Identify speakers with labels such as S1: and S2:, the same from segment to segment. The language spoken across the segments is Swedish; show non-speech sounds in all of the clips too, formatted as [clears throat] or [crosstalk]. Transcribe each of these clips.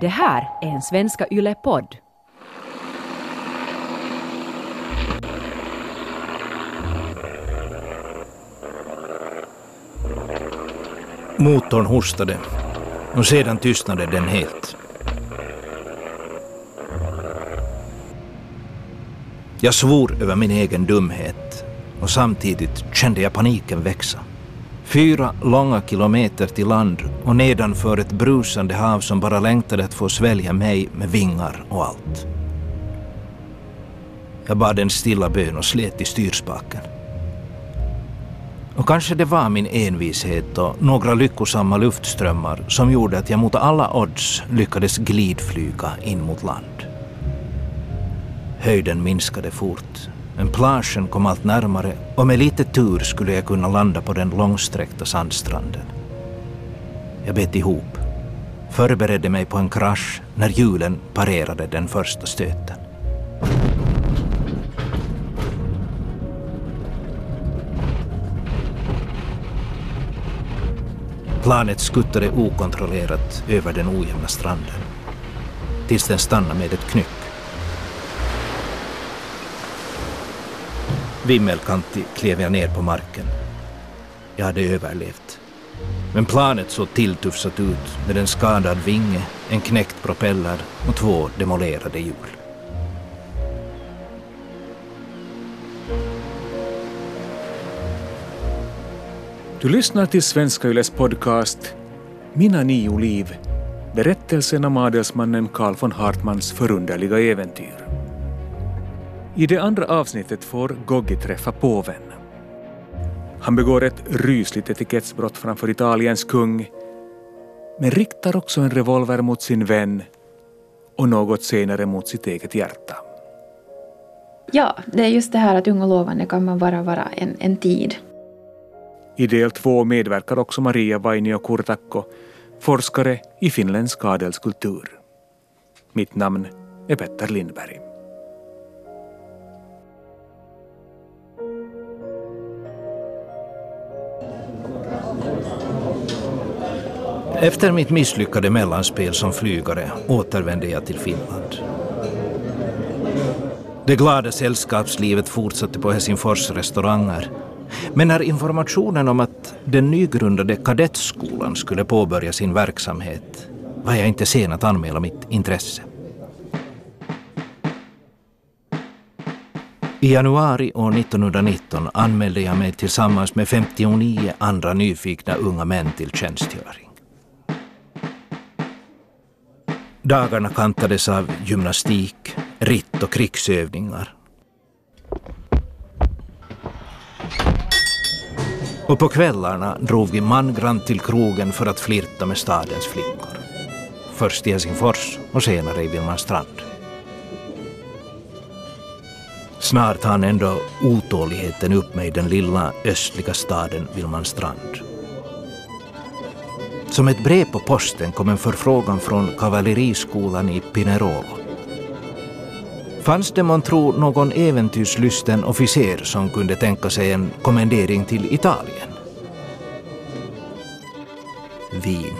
S1: Det här är en Svenska Yle-podd.
S2: Motorn hostade och sedan tystnade den helt. Jag svor över min egen dumhet och samtidigt kände jag paniken växa. Fyra långa kilometer till land och nedanför ett brusande hav som bara längtade att få svälja mig med vingar och allt. Jag bad en stilla bön och slet i styrspaken. Och kanske det var min envishet och några lyckosamma luftströmmar som gjorde att jag mot alla odds lyckades glidflyga in mot land. Höjden minskade fort men plagen kom allt närmare och med lite tur skulle jag kunna landa på den långsträckta sandstranden. Jag bet ihop, förberedde mig på en krasch när hjulen parerade den första stöten. Planet skuttade okontrollerat över den ojämna stranden tills den stannade med ett knyck. Vimmelkantig klev jag ner på marken. Jag hade överlevt. Men planet såg tilltufsat ut med en skadad vinge, en knäckt propeller och två demolerade hjul.
S3: Du lyssnar till Svenska Yles podcast Mina nio liv, berättelsen om adelsmannen Carl von Hartmans förunderliga äventyr. I det andra avsnittet får Goggi träffa påven. Han begår ett rysligt etikettsbrott framför Italiens kung, men riktar också en revolver mot sin vän och något senare mot sitt eget hjärta.
S4: Ja, det är just det här att ung och lovande kan man bara vara en, en tid.
S3: I del två medverkar också Maria Vainio Kurtakko, forskare i finländsk adelskultur. Mitt namn är Petter Lindberg.
S2: Efter mitt misslyckade mellanspel som flygare återvände jag till Finland. Det glada sällskapslivet fortsatte på Helsingfors restauranger. Men när informationen om att den nygrundade kadettskolan skulle påbörja sin verksamhet var jag inte sen att anmäla mitt intresse. I januari år 1919 anmälde jag mig tillsammans med 59 andra nyfikna unga män till tjänstgöring. Dagarna kantades av gymnastik, ritt och krigsövningar. Och på kvällarna drog vi mangrant till krogen för att flirta med stadens flickor. Först i Helsingfors och senare i Vilmanstrand. Snart hann ändå otåligheten upp mig i den lilla östliga staden Vilmanstrand. Som ett brev på posten kom en förfrågan från kavalleriskolan i Pinerolo. Fanns det man tro någon äventyrslysten officer som kunde tänka sig en kommendering till Italien? Vin,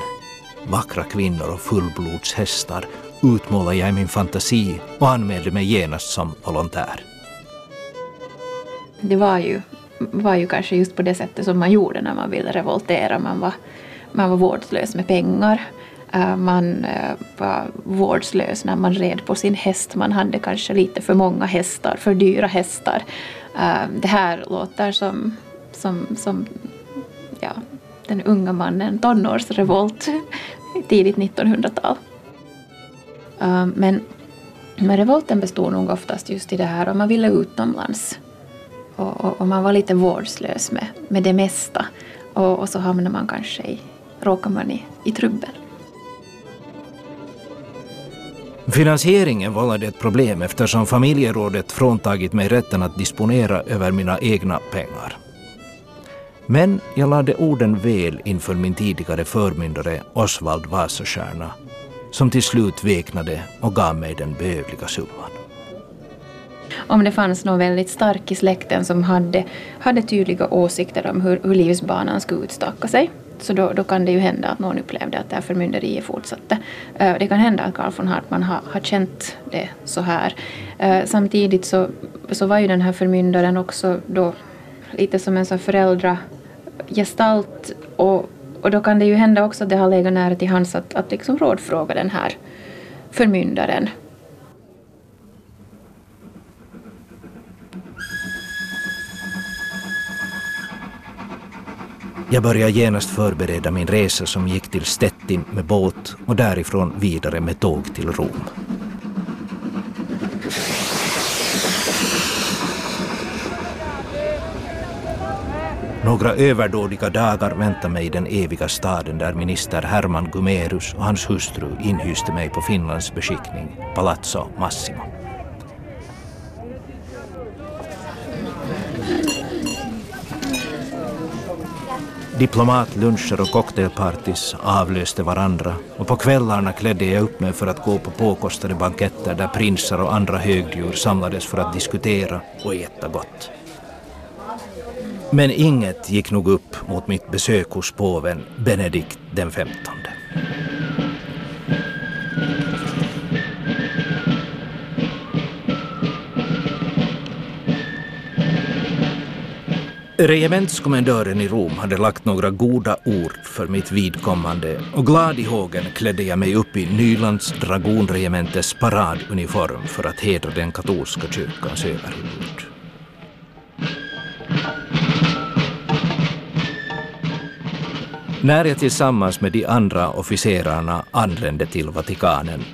S2: vackra kvinnor och fullblodshästar utmålade jag i min fantasi och anmälde mig genast som volontär.
S4: Det var ju, var ju kanske just på det sättet som man gjorde när man ville revoltera. Man var man var vårdslös med pengar. Eh, man eh, var vårdslös när man red på sin häst. Man hade kanske lite för många hästar, för dyra hästar. Eh, det här låter som, som, som ja, den unga mannen tonårsrevolt [laughs] tidigt 1900-tal. Men, men revolten bestod nog oftast just i det här om man ville utomlands. Och, och, och man var lite vårdslös med, med det mesta. Och, och så hamnade man kanske i, råkar man i, i trubbel.
S2: Finansieringen vållade ett problem eftersom familjerådet fråntagit mig rätten att disponera över mina egna pengar. Men jag lade orden väl inför min tidigare förmyndare Osvald Vasastjärna som till slut veknade och gav mig den behövliga summan.
S4: Om det fanns någon väldigt stark i släkten som hade, hade tydliga åsikter om hur, hur livsbanan skulle utstaka sig så då, då kan det ju hända att någon upplevde att det här förmynderiet fortsatte. Eh, det kan hända att Karl von Hartmann har, har känt det så här. Eh, samtidigt så, så var ju den här förmyndaren också då lite som en sån föräldragestalt och, och då kan det ju hända också att det har legat nära till hands att, att liksom rådfråga den här förmyndaren.
S2: Jag började genast förbereda min resa som gick till Stettin med båt och därifrån vidare med tåg till Rom. Några överdådiga dagar väntade mig i den eviga staden där minister Herman Gumerus och hans hustru inhyste mig på Finlands beskickning, Palazzo Massimo. Diplomatluncher och cocktailpartys avlöste varandra och på kvällarna klädde jag upp mig för att gå på påkostade banketter där prinsar och andra högdjur samlades för att diskutera och äta gott. Men inget gick nog upp mot mitt besök hos påven Benedikt den femtonde. Regementskommendören i Rom hade lagt några goda ord för mitt vidkommande och glad i hågen klädde jag mig upp i Nylands dragonregementes paraduniform för att hedra den katolska kyrkans överhuvud. När jag tillsammans med de andra officerarna anlände till Vatikanen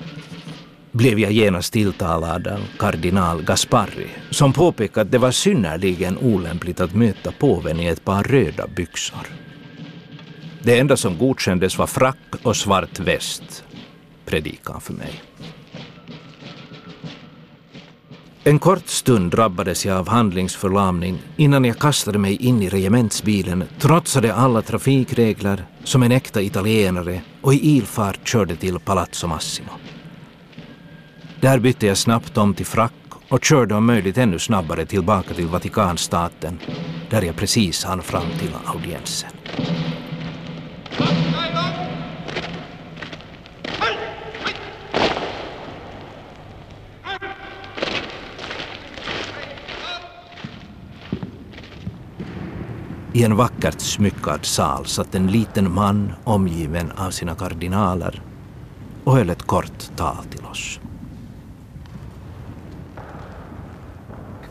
S2: blev jag genast tilltalad av kardinal Gasparri som påpekade att det var synnerligen olämpligt att möta påven i ett par röda byxor. Det enda som godkändes var frack och svart väst, predikan för mig. En kort stund drabbades jag av handlingsförlamning innan jag kastade mig in i regementsbilen, trotsade alla trafikregler som en äkta italienare och i ilfart körde till Palazzo Massimo. Där bytte jag snabbt om till frack och körde om möjligt ännu snabbare tillbaka till Vatikanstaten där jag precis hann fram till audiensen. I en vackert smyckad sal satt en liten man omgiven av sina kardinaler och höll ett kort tal till oss.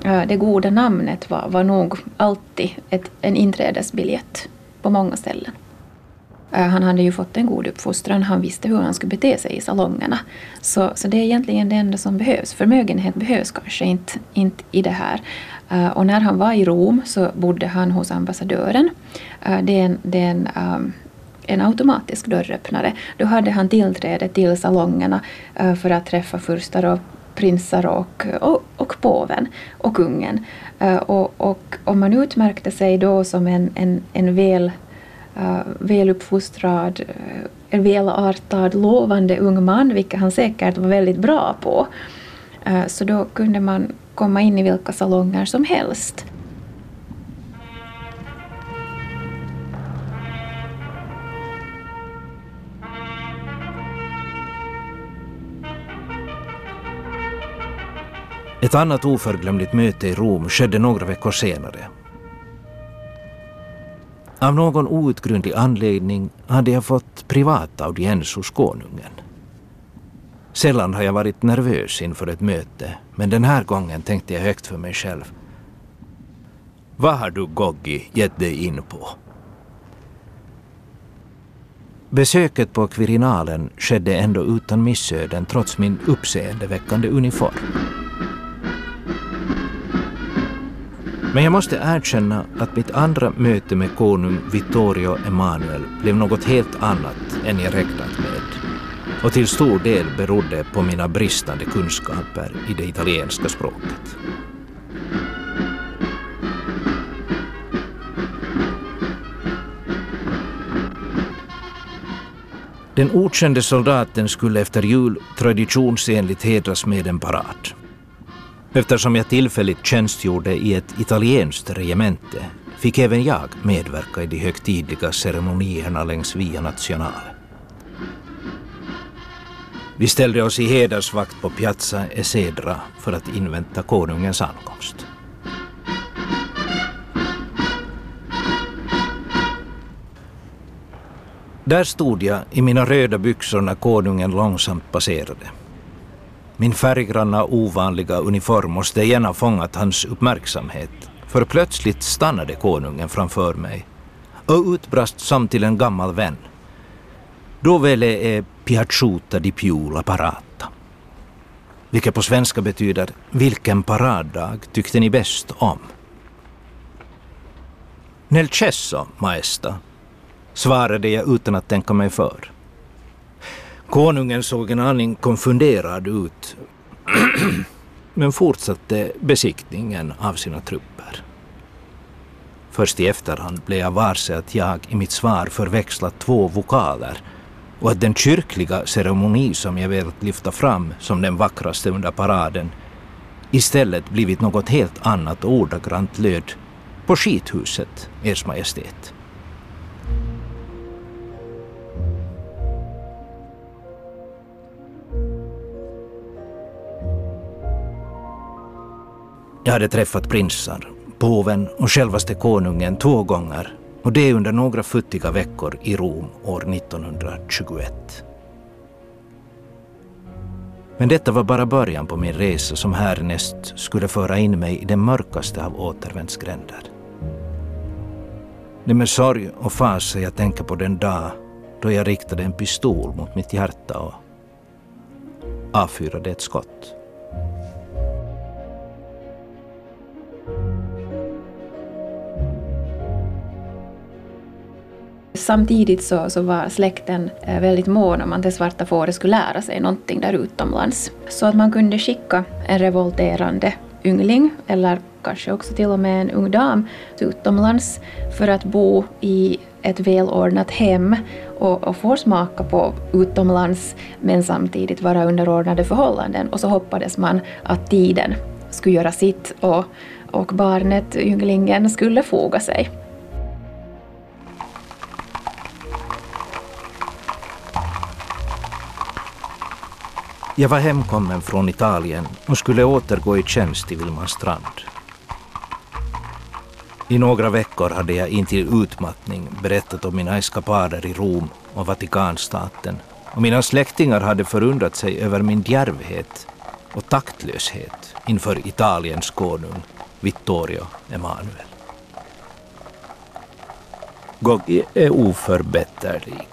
S4: Eh, det goda namnet var, var nog alltid ett, en inträdesbiljett på många ställen. Eh, han hade ju fått en god uppfostran, han visste hur han skulle bete sig i salongerna. Så, så det är egentligen det enda som behövs. Förmögenhet behövs kanske inte, inte i det här. Eh, och när han var i Rom så bodde han hos ambassadören. Det är en, det är en, ehm, en automatisk dörröppnare. Då hade han tillträde till salongerna för att träffa furstar och prinsar och, och, och påven och kungen. Eh, och, och om man utmärkte sig då som en, en, en väl, uh, väluppfostrad, eh, en välartad, lovande ung man, vilket han säkert var väldigt bra på, så då kunde man komma in i vilka salonger som helst.
S2: Ett annat oförglömligt möte i Rom skedde några veckor senare. Av någon outgrundlig anledning hade jag fått privat audiens hos konungen. Sällan har jag varit nervös inför ett möte, men den här gången tänkte jag högt för mig själv. Vad har du, Goggi, gett dig in på? Besöket på Quirinalen skedde ändå utan missöden trots min uppseendeväckande uniform. Men jag måste erkänna att mitt andra möte med konung Vittorio Emanuel blev något helt annat än jag räknat med. Och till stor del berodde på mina bristande kunskaper i det italienska språket. Den okände soldaten skulle efter jul traditionsenligt hedras med en parad. Eftersom jag tillfälligt tjänstgjorde i ett italienskt regemente fick även jag medverka i de högtidliga ceremonierna längs Via Nationale. Vi ställde oss i hedersvakt på Piazza Esedra för att invänta konungens ankomst. Där stod jag i mina röda byxor när konungen långsamt passerade. Min färggranna ovanliga uniform måste igen ha fångat hans uppmärksamhet för plötsligt stannade konungen framför mig och utbrast som till en gammal vän. Dovele är piaciuta di più la parata. Vilket på svenska betyder vilken paraddag tyckte ni bäst om? Nel cesso, maesta, svarade jag utan att tänka mig för. Konungen såg en aning konfunderad ut [clears throat] men fortsatte besiktningen av sina trupper. Först i efterhand blev jag varse att jag i mitt svar förväxlat två vokaler och att den kyrkliga ceremoni som jag velat lyfta fram som den vackraste under paraden istället blivit något helt annat och ordagrant löd på skithuset, Ers Majestät. Jag hade träffat prinsar, påven och självaste konungen två gånger och det under några futtiga veckor i Rom år 1921. Men detta var bara början på min resa som härnäst skulle föra in mig i den mörkaste av återvändsgränder. Det är med sorg och fasa jag tänker på den dag då jag riktade en pistol mot mitt hjärta och avfyrade ett skott.
S4: Samtidigt så, så var släkten eh, väldigt mån om att det svarta fåret skulle lära sig någonting där utomlands. Så att man kunde skicka en revolterande yngling, eller kanske också till och med en ung dam, utomlands för att bo i ett välordnat hem och, och få smaka på utomlands men samtidigt vara underordnade förhållanden. Och så hoppades man att tiden skulle göra sitt och, och barnet, ynglingen, skulle foga sig.
S2: Jag var hemkommen från Italien och skulle återgå i tjänst i Vilmanstrand. I några veckor hade jag intill utmattning berättat om mina eskapader i Rom och Vatikanstaten och mina släktingar hade förundrat sig över min djärvhet och taktlöshet inför Italiens konung Vittorio Emanuel. Goggi är oförbätterlig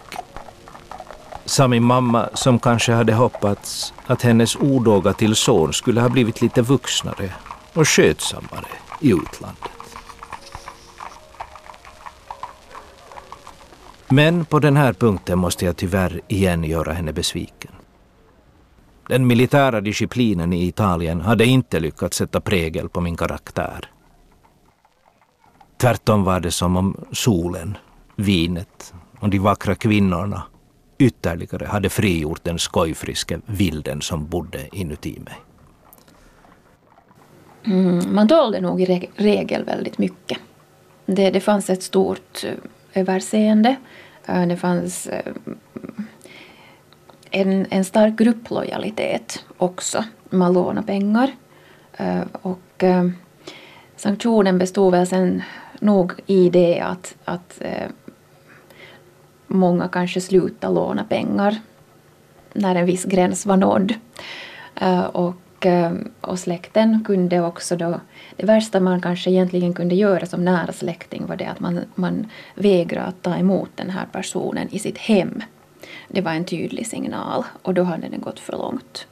S2: sa min mamma som kanske hade hoppats att hennes odåga till son skulle ha blivit lite vuxnare och skötsammare i utlandet. Men på den här punkten måste jag tyvärr igen göra henne besviken. Den militära disciplinen i Italien hade inte lyckats sätta prägel på min karaktär. Tvärtom var det som om solen, vinet och de vackra kvinnorna ytterligare hade frigjort den skojfriske vilden som bodde inuti mig.
S4: Mm, man dolde nog i regel väldigt mycket. Det, det fanns ett stort eh, överseende. Eh, det fanns eh, en, en stark grupplojalitet också. Man lånade pengar. Och sanktionen bestod väl sen nog i det att, att många kanske slutade låna pengar när en viss gräns var nådd. Eh, och, eh, och släkten kunde också då, det värsta man kanske egentligen kunde göra som nära släkting var det att man, man vägrade att ta emot den här personen i sitt hem. Det var en tydlig signal och då hade det gått för långt.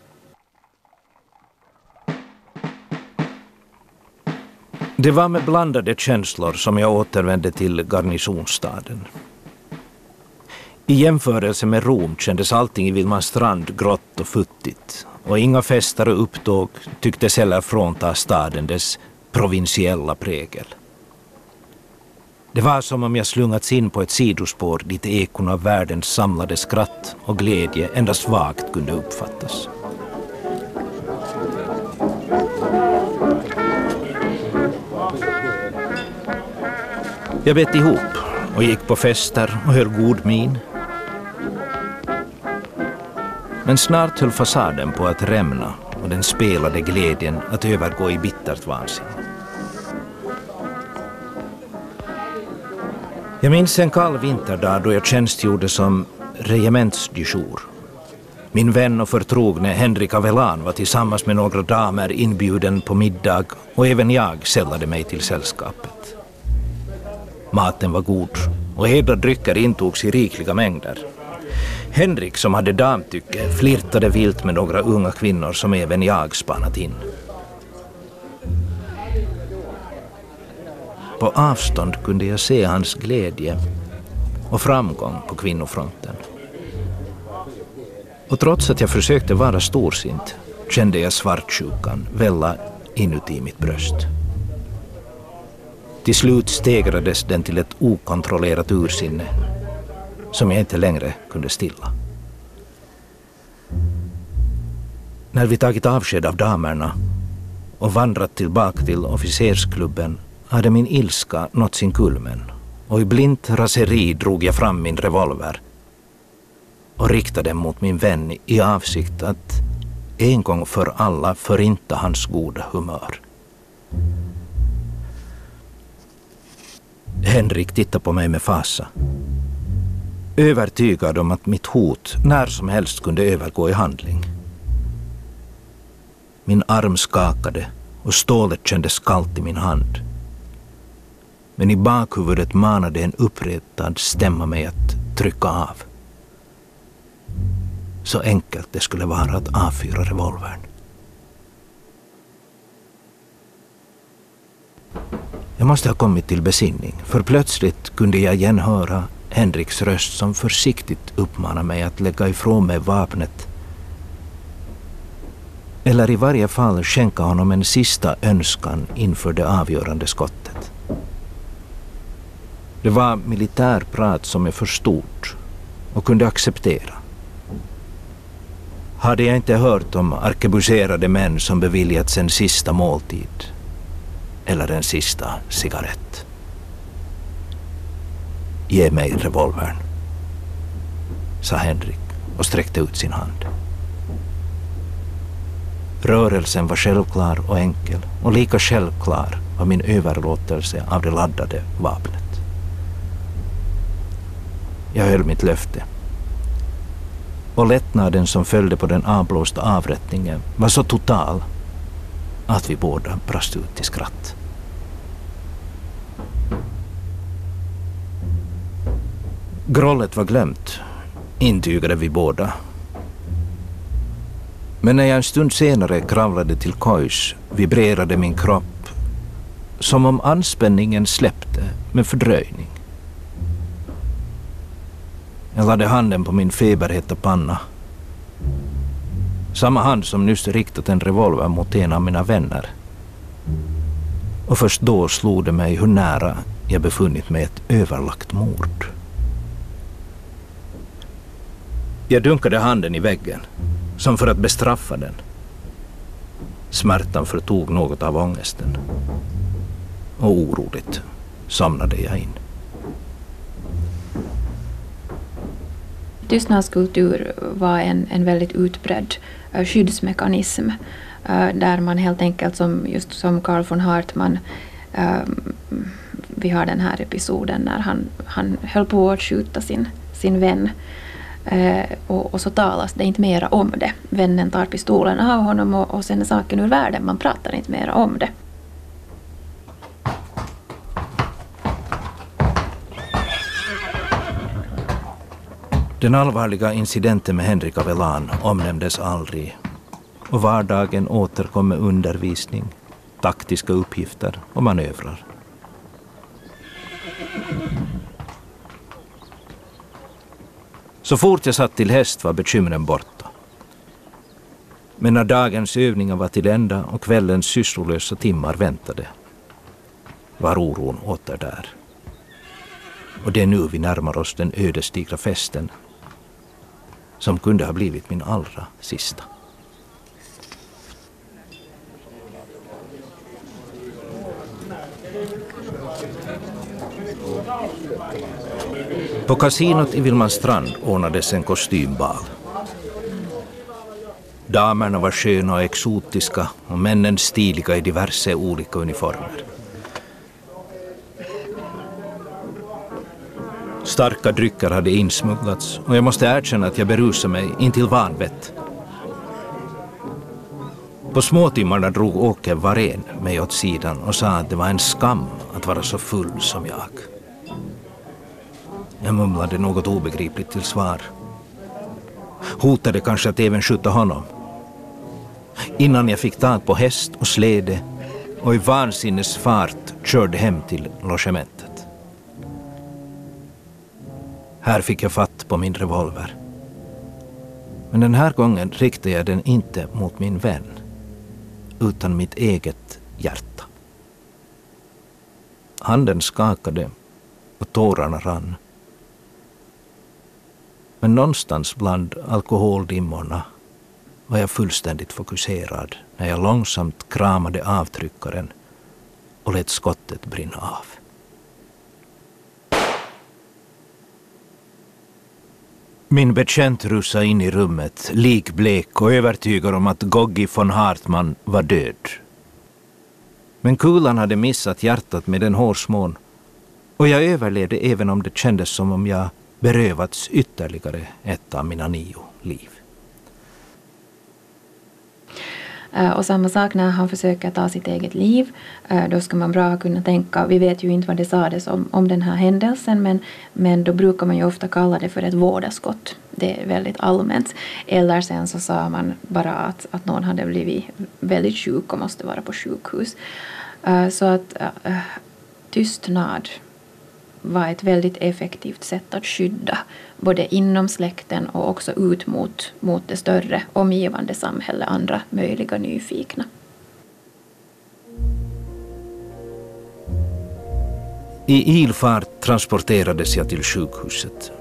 S2: Det var med blandade känslor som jag återvände till garnisonsstaden. I jämförelse med Rom kändes allting i Vilmanstrand grått och futtigt och inga fester och upptåg tycktes heller frånta staden dess provinsiella prägel. Det var som om jag slungats in på ett sidospår dit ekon av världens samlade skratt och glädje endast vagt kunde uppfattas. Jag bet ihop och gick på fester och höll god min. Men snart höll fasaden på att rämna och den spelade glädjen att övergå i bittert vansinne. Jag minns en kall vinterdag då jag tjänstgjorde som regementsdijour. Min vän och förtrogne Henrik Avelan var tillsammans med några damer inbjuden på middag och även jag sällade mig till sällskapet. Maten var god och edla drycker intogs i rikliga mängder. Henrik, som hade damtycke, flirtade vilt med några unga kvinnor som även jag spanat in. På avstånd kunde jag se hans glädje och framgång på kvinnofronten. Och trots att jag försökte vara storsint kände jag svartsjukan välla inuti mitt bröst. Till slut stegrades den till ett okontrollerat ursinne som jag inte längre kunde stilla. När vi tagit avsked av damerna och vandrat tillbaka till officersklubben hade min ilska nått sin kulmen och i blint raseri drog jag fram min revolver och riktade den mot min vän i avsikt att en gång för alla förinta hans goda humör. Henrik tittade på mig med fasa. Övertygad om att mitt hot när som helst kunde övergå i handling. Min arm skakade och stålet kändes kallt i min hand. Men i bakhuvudet manade en uppretad stämma mig att trycka av. Så enkelt det skulle vara att avfyra revolvern. Jag måste ha kommit till besinning, för plötsligt kunde jag igen höra Henriks röst som försiktigt uppmanar mig att lägga ifrån mig vapnet eller i varje fall skänka honom en sista önskan inför det avgörande skottet. Det var militärprat som jag förstod och kunde acceptera. Hade jag inte hört om arkebuserade män som beviljats en sista måltid eller en sista cigarett. Ge mig revolvern, sa Henrik och sträckte ut sin hand. Rörelsen var självklar och enkel och lika självklar var min överlåtelse av det laddade vapnet. Jag höll mitt löfte. Och lättnaden som följde på den avblåsta avrättningen var så total att vi båda brast ut i skratt. Grollet var glömt, intygade vi båda. Men när jag en stund senare kravlade till kojs vibrerade min kropp som om anspänningen släppte med fördröjning. Jag lade handen på min feberheta panna. Samma hand som nyss riktat en revolver mot en av mina vänner. Och först då slog det mig hur nära jag befunnit mig ett överlagt mord. Jag dunkade handen i väggen, som för att bestraffa den. Smärtan förtog något av ångesten. Och oroligt somnade jag in.
S4: Tystnadskultur var en, en väldigt utbredd eh, skyddsmekanism eh, där man helt enkelt som, just som Carl von Hartman ehm, vi har den här episoden när han, han höll på att skjuta sin, sin vän Eh, och, och, så talas det inte mera om det. Vännen tar pistolen av honom och, och sen är saken ur världen. Man pratar inte mera om det.
S2: Den allvarliga incidenten med Henrik Avelan omnämndes aldrig och vardagen återkom med undervisning, taktiska uppgifter och manövrar. Så fort jag satt till häst var bekymren borta. Men när dagens övningar var till ända och kvällens sysslolösa timmar väntade var oron åter där. Och det är nu vi närmar oss den ödesdigra festen som kunde ha blivit min allra sista. På kasinot i Vilmanstrand ordnades en kostymbal. Damerna var sköna och exotiska och männen stiliga i diverse olika uniformer. Starka drycker hade insmugglats och jag måste erkänna att jag berusade mig intill vanvett. På småtimmarna drog Åke Varén mig åt sidan och sa att det var en skam att vara så full som jag. Jag mumlade något obegripligt till svar. Hotade kanske att även skjuta honom. Innan jag fick tag på häst och släde och i vansinnesfart körde hem till logementet. Här fick jag fatt på min revolver. Men den här gången riktade jag den inte mot min vän, utan mitt eget hjärta. Handen skakade och tårarna rann. Men någonstans bland alkoholdimmorna var jag fullständigt fokuserad när jag långsamt kramade avtryckaren och lät skottet brinna av. Min betjänt rusade in i rummet, likblek och övertygad om att Goggi von Hartman var död. Men kulan hade missat hjärtat med en hårsmån och jag överlevde även om det kändes som om jag berövats ytterligare ett av mina nio liv.
S4: Eh, och samma sak när han försöker ta sitt eget liv. Eh, då ska man bra kunna tänka, vi vet ju inte vad det sades om, om den här händelsen men, men då brukar man ju ofta kalla det för ett vådaskott. Det är väldigt allmänt. Eller sen så sa man bara att, att någon hade blivit väldigt sjuk och måste vara på sjukhus. Eh, så att tystnad var ett väldigt effektivt sätt att skydda både inom släkten och också ut mot, mot det större omgivande samhället, andra möjliga nyfikna.
S2: I ilfart transporterades jag till sjukhuset.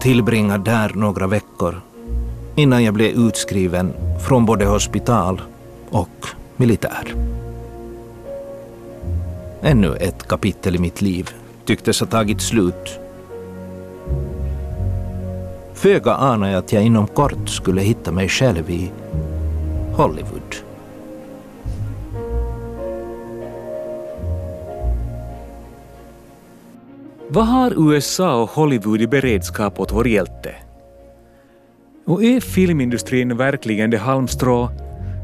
S2: Tillbringade där några veckor innan jag blev utskriven från både hospital och militär. Ännu ett kapitel i mitt liv tycktes ha tagit slut. Föga anade jag att jag inom kort skulle hitta mig själv i Hollywood.
S3: Vad har USA och Hollywood i beredskap åt vår hjälte? Och är filmindustrin verkligen det halmstrå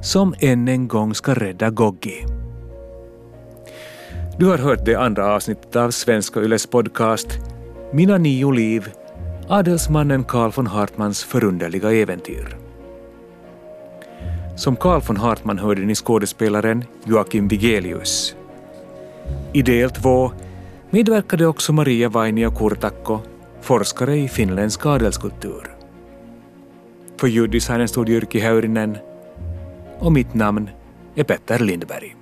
S3: som än en gång ska rädda Goggi? Du har hört det andra avsnittet av Svenska Yles podcast Mina nio liv, adelsmannen Karl von Hartmans förunderliga äventyr. Som Karl von Hartman hörde ni skådespelaren Joakim Vigelius. I del två medverkade också Maria Vainio Kurtakko, forskare i finländsk adelskultur. För ljuddesignen stod Jyrki Häyrinen och mitt namn är Petter Lindberg.